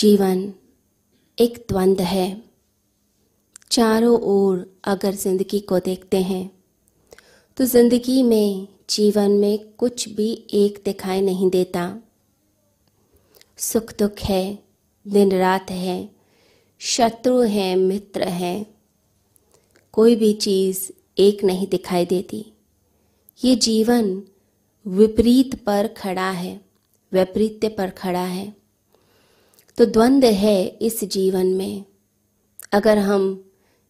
जीवन एक द्वंद है। चारों ओर अगर ज़िंदगी को देखते हैं तो ज़िंदगी में, जीवन में कुछ भी एक दिखाई नहीं देता। सुख दुख है, दिन रात है, शत्रु है, मित्र है, कोई भी चीज़ एक नहीं दिखाई देती। ये जीवन विपरीत पर खड़ा है, वैपरीत्य पर खड़ा है। तो द्वंद्व है इस जीवन में। अगर हम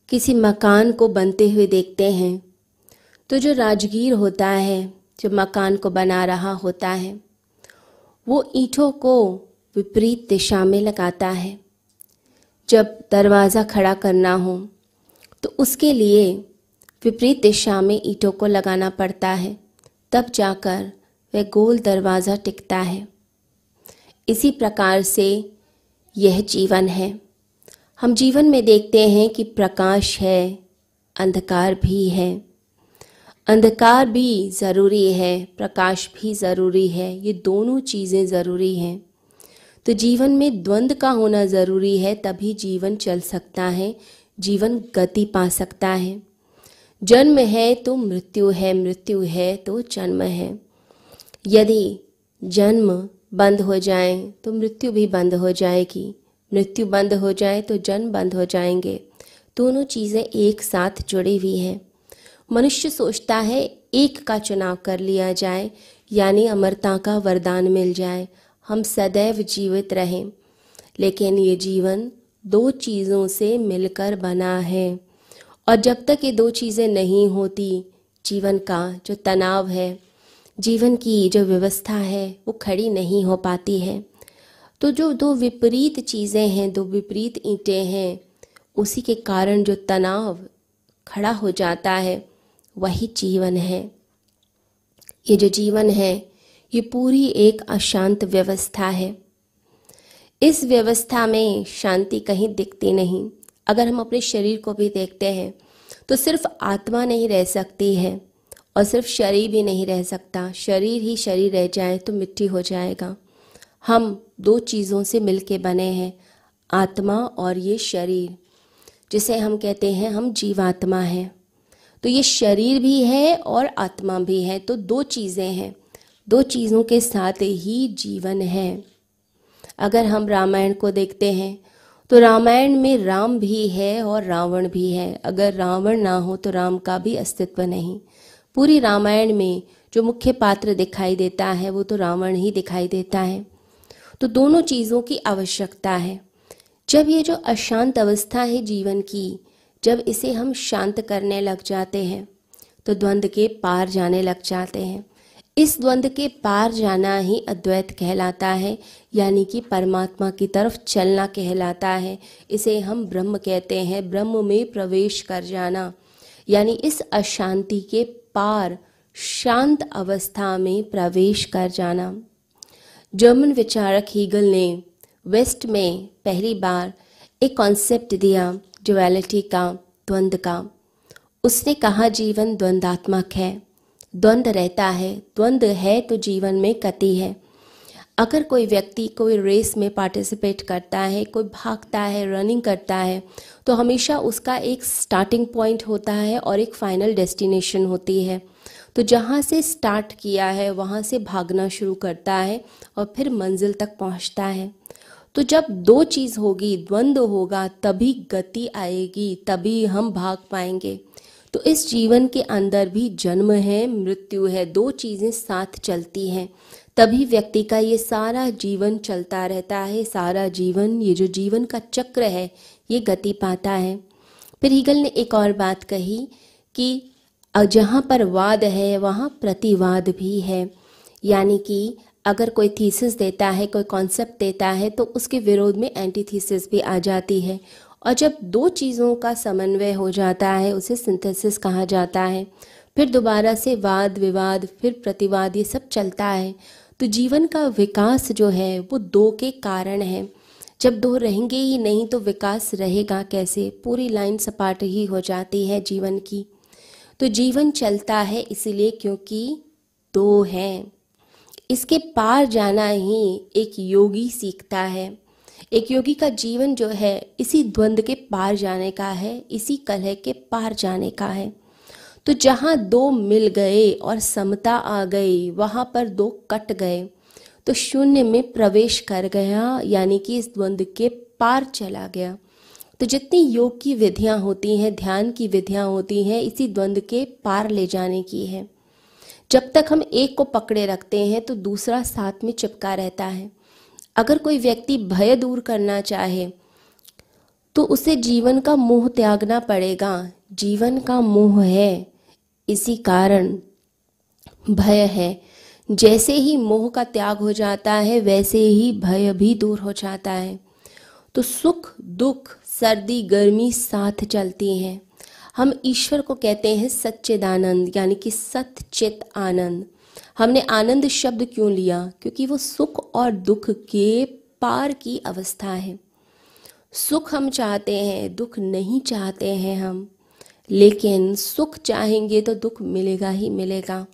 किसी मकान को बनते हुए देखते हैं तो जो राजगीर होता है, जो मकान को बना रहा होता है, वो ईंटों को विपरीत दिशा में लगाता है। जब दरवाज़ा खड़ा करना हो तो उसके लिए विपरीत दिशा में ईंटों को लगाना पड़ता है। तब जाकर वह गोल दरवाज़ा टिकता है। इसी प्रकार से यह जीवन है। हम जीवन में देखते हैं कि प्रकाश है, अंधकार भी है। अंधकार भी ज़रूरी है, प्रकाश भी ज़रूरी है, ये दोनों चीज़ें ज़रूरी हैं। तो जीवन में द्वंद्व का होना ज़रूरी है, तभी जीवन चल सकता है, जीवन गति पा सकता है। जन्म है तो मृत्यु है मृत्यु है तो जन्म है। यदि जन्म बंद हो जाए तो मृत्यु भी बंद हो जाएगी। मृत्यु बंद हो जाए तो जन्म बंद हो जाएँगे। दोनों चीज़ें एक साथ जुड़ी हुई हैं। मनुष्य सोचता है, एक का चुनाव कर लिया जाए, यानी अमरता का वरदान मिल जाए। हम सदैव जीवित रहें। लेकिन ये जीवन दो चीज़ों से मिलकर बना है। और जब तक ये दो चीज़ें नहीं होती, जीवन का जो तनाव है जीवन की जो व्यवस्था है, वो खड़ी नहीं हो पाती है। तो जो दो विपरीत चीज़ें हैं, दो विपरीत ईंटें हैं, उसी के कारण जो तनाव खड़ा हो जाता है, वही जीवन है। ये जो जीवन है, ये पूरी एक अशांत व्यवस्था है। इस व्यवस्था में शांति कहीं दिखती नहीं। अगर हम अपने शरीर को भी देखते हैं तो सिर्फ़ आत्मा नहीं रह सकती है। और सिर्फ़ शरीर भी नहीं रह सकता। शरीर ही शरीर रह जाए तो मिट्टी हो जाएगा। हम दो चीज़ों से मिलके बने हैं, आत्मा और ये शरीर, जिसे हम कहते हैं हम जीवात्मा हैं। तो ये शरीर भी है और आत्मा भी है। तो दो चीज़ें हैं। दो चीज़ों के साथ ही जीवन है। अगर हम रामायण को देखते हैं तो रामायण में राम भी है और रावण भी है। अगर रावण ना हो तो राम का भी अस्तित्व नहीं। पूरी रामायण में जो मुख्य पात्र दिखाई देता है, वो तो रावण ही दिखाई देता है। तो दोनों चीज़ों की आवश्यकता है। जब ये जो अशांत अवस्था है जीवन की, जब इसे हम शांत करने लग जाते हैं तो द्वंद्व के पार जाने लग जाते हैं। इस द्वंद्व के पार जाना ही अद्वैत कहलाता है, यानी कि परमात्मा की तरफ़ चलना कहलाता है। इसे हम ब्रह्म कहते हैं, ब्रह्म में प्रवेश कर जाना। यानी इस अशांति के पार शांत अवस्था में प्रवेश कर जाना। जर्मन विचारक हीगल ने वेस्ट में पहली बार एक कॉन्सेप्ट दिया डुअलिटी का द्वंद्व का। उसने कहा, जीवन द्वंद्वात्मक है। द्वंद्व रहता है। द्वंद्व है तो जीवन में कति है। अगर कोई व्यक्ति कोई रेस में पार्टिसिपेट करता है, कोई भागता है, रनिंग करता है तो हमेशा उसका एक स्टार्टिंग पॉइंट होता है और एक फाइनल डेस्टिनेशन होती है। तो जहाँ से स्टार्ट किया है, वहाँ से भागना शुरू करता है और फिर मंजिल तक पहुँचता है। तो जब दो चीज़ होगी द्वंद्व होगा, तभी गति आएगी, तभी हम भाग पाएँगे। तो इस जीवन के अंदर भी जन्म है, मृत्यु है, दो चीज़ें साथ चलती हैं। तभी व्यक्ति का ये सारा जीवन चलता रहता है, सारा जीवन, ये जो जीवन का चक्र है, ये गति पाता है। फिर हीगल ने एक और बात कही कि जहाँ पर वाद है, वहाँ प्रतिवाद भी है। यानी कि, अगर कोई थीसिस देता है, कोई कॉन्सेप्ट देता है तो उसके विरोध में एंटी थीसिस भी आ जाती है। और जब दो चीज़ों का समन्वय हो जाता है, उसे सिंथेसिस कहा जाता है। फिर दोबारा से वाद, विवाद, फिर प्रतिवाद, ये सब चलता है। तो जीवन का विकास जो है, वो दो के कारण है। जब दो रहेंगे ही नहीं तो विकास रहेगा कैसे? पूरी लाइन सपाट ही हो जाती है जीवन की। तो जीवन चलता है इसलिए क्योंकि दो हैं। इसके पार जाना ही एक योगी सीखता है। एक योगी का जीवन जो है, इसी द्वंद के पार जाने का है, इसी कलह के पार जाने का है। तो जहाँ दो मिल गए और समता आ गई, वहाँ पर दो कट गए। तो शून्य में प्रवेश कर गया, यानी कि इस द्वंद्व के पार चला गया। तो जितनी योग की विधियाँ होती हैं, ध्यान की विधियाँ होती हैं, इसी द्वंद के पार ले जाने की है। जब तक हम एक को पकड़े रखते हैं तो दूसरा साथ में चिपका रहता है। अगर कोई व्यक्ति भय दूर करना चाहे तो उसे जीवन का मोह त्यागना पड़ेगा। जीवन का मोह है, इसी कारण भय है। जैसे ही मोह का त्याग हो जाता है, वैसे ही भय भी दूर हो जाता है। तो सुख, दुख, सर्दी, गर्मी साथ चलती हैं। हम ईश्वर को कहते हैं सच्चिदानंद, यानी कि सतचित आनंद। हमने आनंद शब्द क्यों लिया? क्योंकि वो सुख और दुख के पार की अवस्था है। सुख हम चाहते हैं, दुख नहीं चाहते हैं हम। लेकिन सुख चाहेंगे तो दुख मिलेगा ही मिलेगा।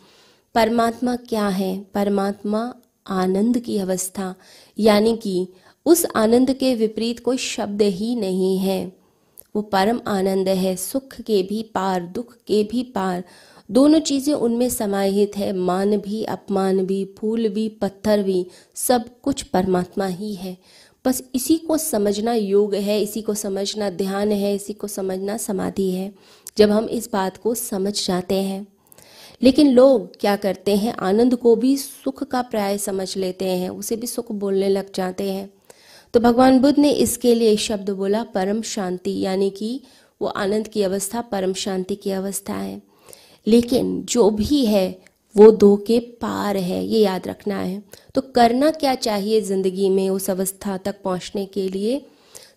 परमात्मा क्या है? परमात्मा आनंद की अवस्था। यानी कि उस आनंद के विपरीत कोई शब्द ही नहीं है। वो परम आनंद है, सुख के भी पार, दुख के भी पार। दोनों चीज़ें उनमें समाहित है। मान भी, अपमान भी, फूल भी, पत्थर भी, सब कुछ परमात्मा ही है। बस इसी को समझना योग है, इसी को समझना ध्यान है, इसी को समझना समाधि है। जब हम इस बात को समझ जाते हैं। लेकिन लोग क्या करते हैं, आनंद को भी सुख का प्राय समझ लेते हैं, उसे भी सुख बोलने लग जाते हैं। तो भगवान बुद्ध ने इसके लिए शब्द बोला, परम शांति, यानी कि वो आनंद की अवस्था, परम शांति की अवस्था है। लेकिन जो भी है, वो दो के पार है, ये याद रखना है। तो करना क्या चाहिए ज़िंदगी में उस अवस्था तक पहुँचने के लिए?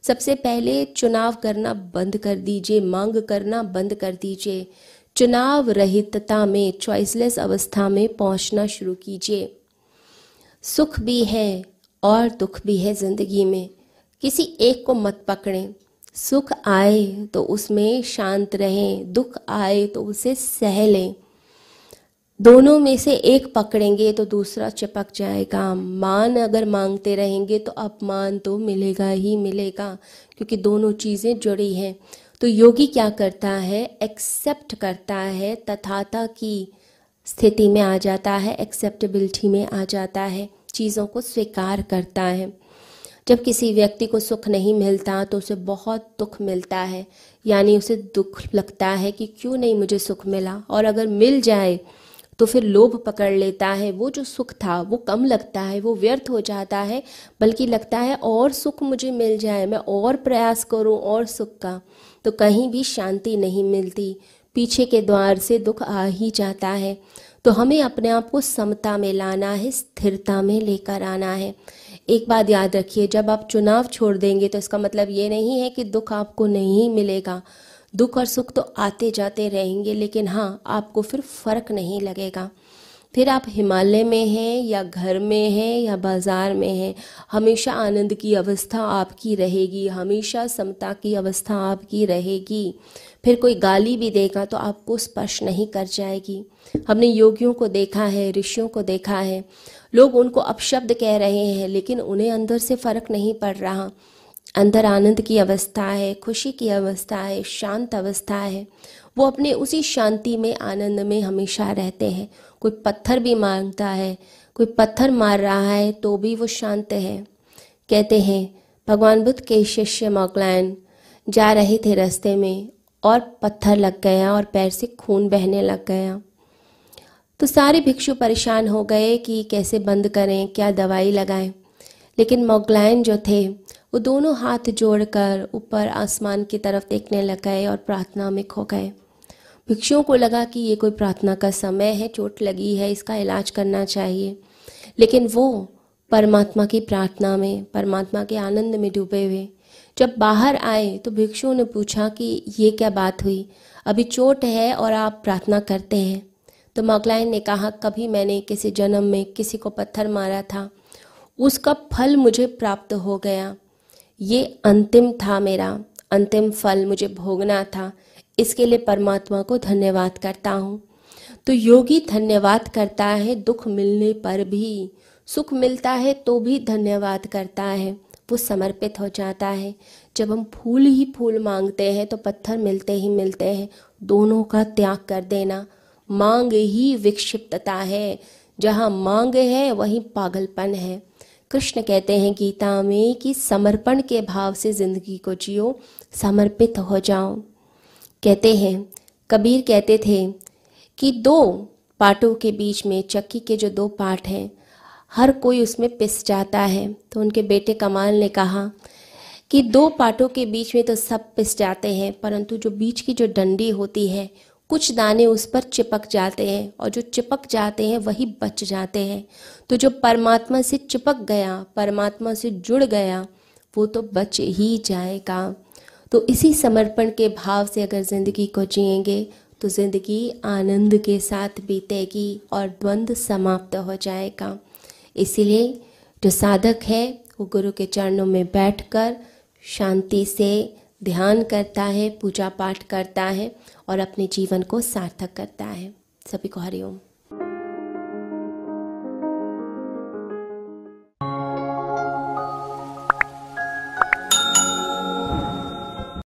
सबसे पहले चुनाव करना बंद कर दीजिए, मांग करना बंद कर दीजिए। चुनाव रहितता में चॉइसलेस अवस्था में पहुँचना शुरू कीजिए। सुख भी है और दुख भी है ज़िंदगी में। किसी एक को मत पकड़ें। सुख आए तो उसमें शांत रहें, दुख आए तो उसे सह लें। दोनों में से एक पकड़ेंगे तो दूसरा चिपक जाएगा। मान अगर मांगते रहेंगे तो अपमान तो मिलेगा ही मिलेगा, क्योंकि दोनों चीज़ें जुड़ी हैं। तो योगी क्या करता है? एक्सेप्ट करता है तथाता की स्थिति में आ जाता है एक्सेप्टेबिलिटी में आ जाता है, चीज़ों को स्वीकार करता है। जब किसी व्यक्ति को सुख नहीं मिलता तो उसे बहुत दुख मिलता है, यानी उसे दुख लगता है कि क्यों नहीं मुझे सुख मिला? और अगर मिल जाए तो फिर लोभ पकड़ लेता है, वो जो सुख था, वो कम लगता है, वो व्यर्थ हो जाता है, बल्कि लगता है और सुख मुझे मिल जाए, मैं और प्रयास करूँ और सुख का। तो कहीं भी शांति नहीं मिलती, पीछे के द्वार से दुख आ ही जाता है। तो हमें अपने आप को समता में लाना है, स्थिरता में लेकर आना है। एक बात याद रखिए, जब आप चुनाव छोड़ देंगे तो इसका मतलब ये नहीं है कि दुख आपको नहीं मिलेगा। दुख और सुख तो आते जाते रहेंगे, लेकिन हाँ आपको फिर फ़र्क नहीं लगेगा। फिर आप हिमालय में हैं, या घर में हैं, या बाज़ार में हैं, हमेशा आनंद की अवस्था आपकी रहेगी, हमेशा समता की अवस्था आपकी रहेगी। फिर कोई गाली भी देगा तो आपको स्पर्श नहीं कर जाएगी। हमने योगियों को देखा है, ऋषियों को देखा है, लोग उनको अपशब्द कह रहे हैं, लेकिन उन्हें अंदर से फ़र्क नहीं पड़ रहा। अंदर आनंद की अवस्था है, खुशी की अवस्था है, शांत अवस्था है। वो अपने उसी शांति में, आनंद में हमेशा रहते हैं। कोई पत्थर भी माँगता है, कोई पत्थर मार रहा है तो भी वो शांत है। कहते हैं, भगवान बुद्ध के शिष्य मोकलैन जा रहे थे रास्ते में और पत्थर लग गया और पैर से खून बहने लग गया। तो सारे भिक्षु परेशान हो गए कि कैसे बंद करें, क्या दवाई लगाएँ। लेकिन मोगलायन जो थे, वो दोनों हाथ जोड़कर ऊपर आसमान की तरफ़ देखने लग गए और प्रार्थना में खो गए। भिक्षुओं को लगा कि ये कोई प्रार्थना का समय है, चोट लगी है, इसका इलाज करना चाहिए। लेकिन वो परमात्मा की प्रार्थना में, परमात्मा के आनंद में डूबे हुए। जब बाहर आए तो भिक्षुओं ने पूछा कि ये क्या बात हुई? अभी चोट है और आप प्रार्थना करते हैं। तो मगलाइन ने कहा, कभी मैंने किसी जन्म में किसी को पत्थर मारा था। उसका फल मुझे प्राप्त हो गया। ये अंतिम था मेरा, अंतिम फल मुझे भोगना था। इसके लिए परमात्मा को धन्यवाद करता हूँ। तो योगी धन्यवाद करता है, दुख मिलने पर भी। सुख मिलता है तो भी धन्यवाद करता है। वो समर्पित हो जाता है। जब हम फूल ही फूल मांगते हैं तो पत्थर मिलते ही मिलते हैं। दोनों का त्याग कर देना मांग ही विक्षिप्तता है। जहाँ मांग है, वहीं पागलपन है। कृष्ण कहते हैं, गीता में कि समर्पण के भाव से ज़िंदगी को जियो, समर्पित हो जाओ। कहते हैं, कबीर कहते थे कि दो पाटों के बीच में, चक्की के जो दो पार्ट हैं, हर कोई उसमें पिस जाता है। तो उनके बेटे कमाल ने कहा कि दो पाटों के बीच में तो सब पिस जाते हैं, परंतु जो बीच की जो डंडी होती है कुछ दाने उस पर चिपक जाते हैं और जो चिपक जाते हैं वही बच जाते हैं। तो जो परमात्मा से चिपक गया, परमात्मा से जुड़ गया, वो तो बच ही जाएगा। तो इसी समर्पण के भाव से अगर ज़िंदगी को जिएँगे तो ज़िंदगी आनंद के साथ बीतेगी और द्वंद्व समाप्त हो जाएगा। इसीलिए जो साधक है, वो गुरु के चरणों में बैठकर शांति से ध्यान करता है, पूजा पाठ करता है और अपने जीवन को सार्थक करता है। सभी को हरिओम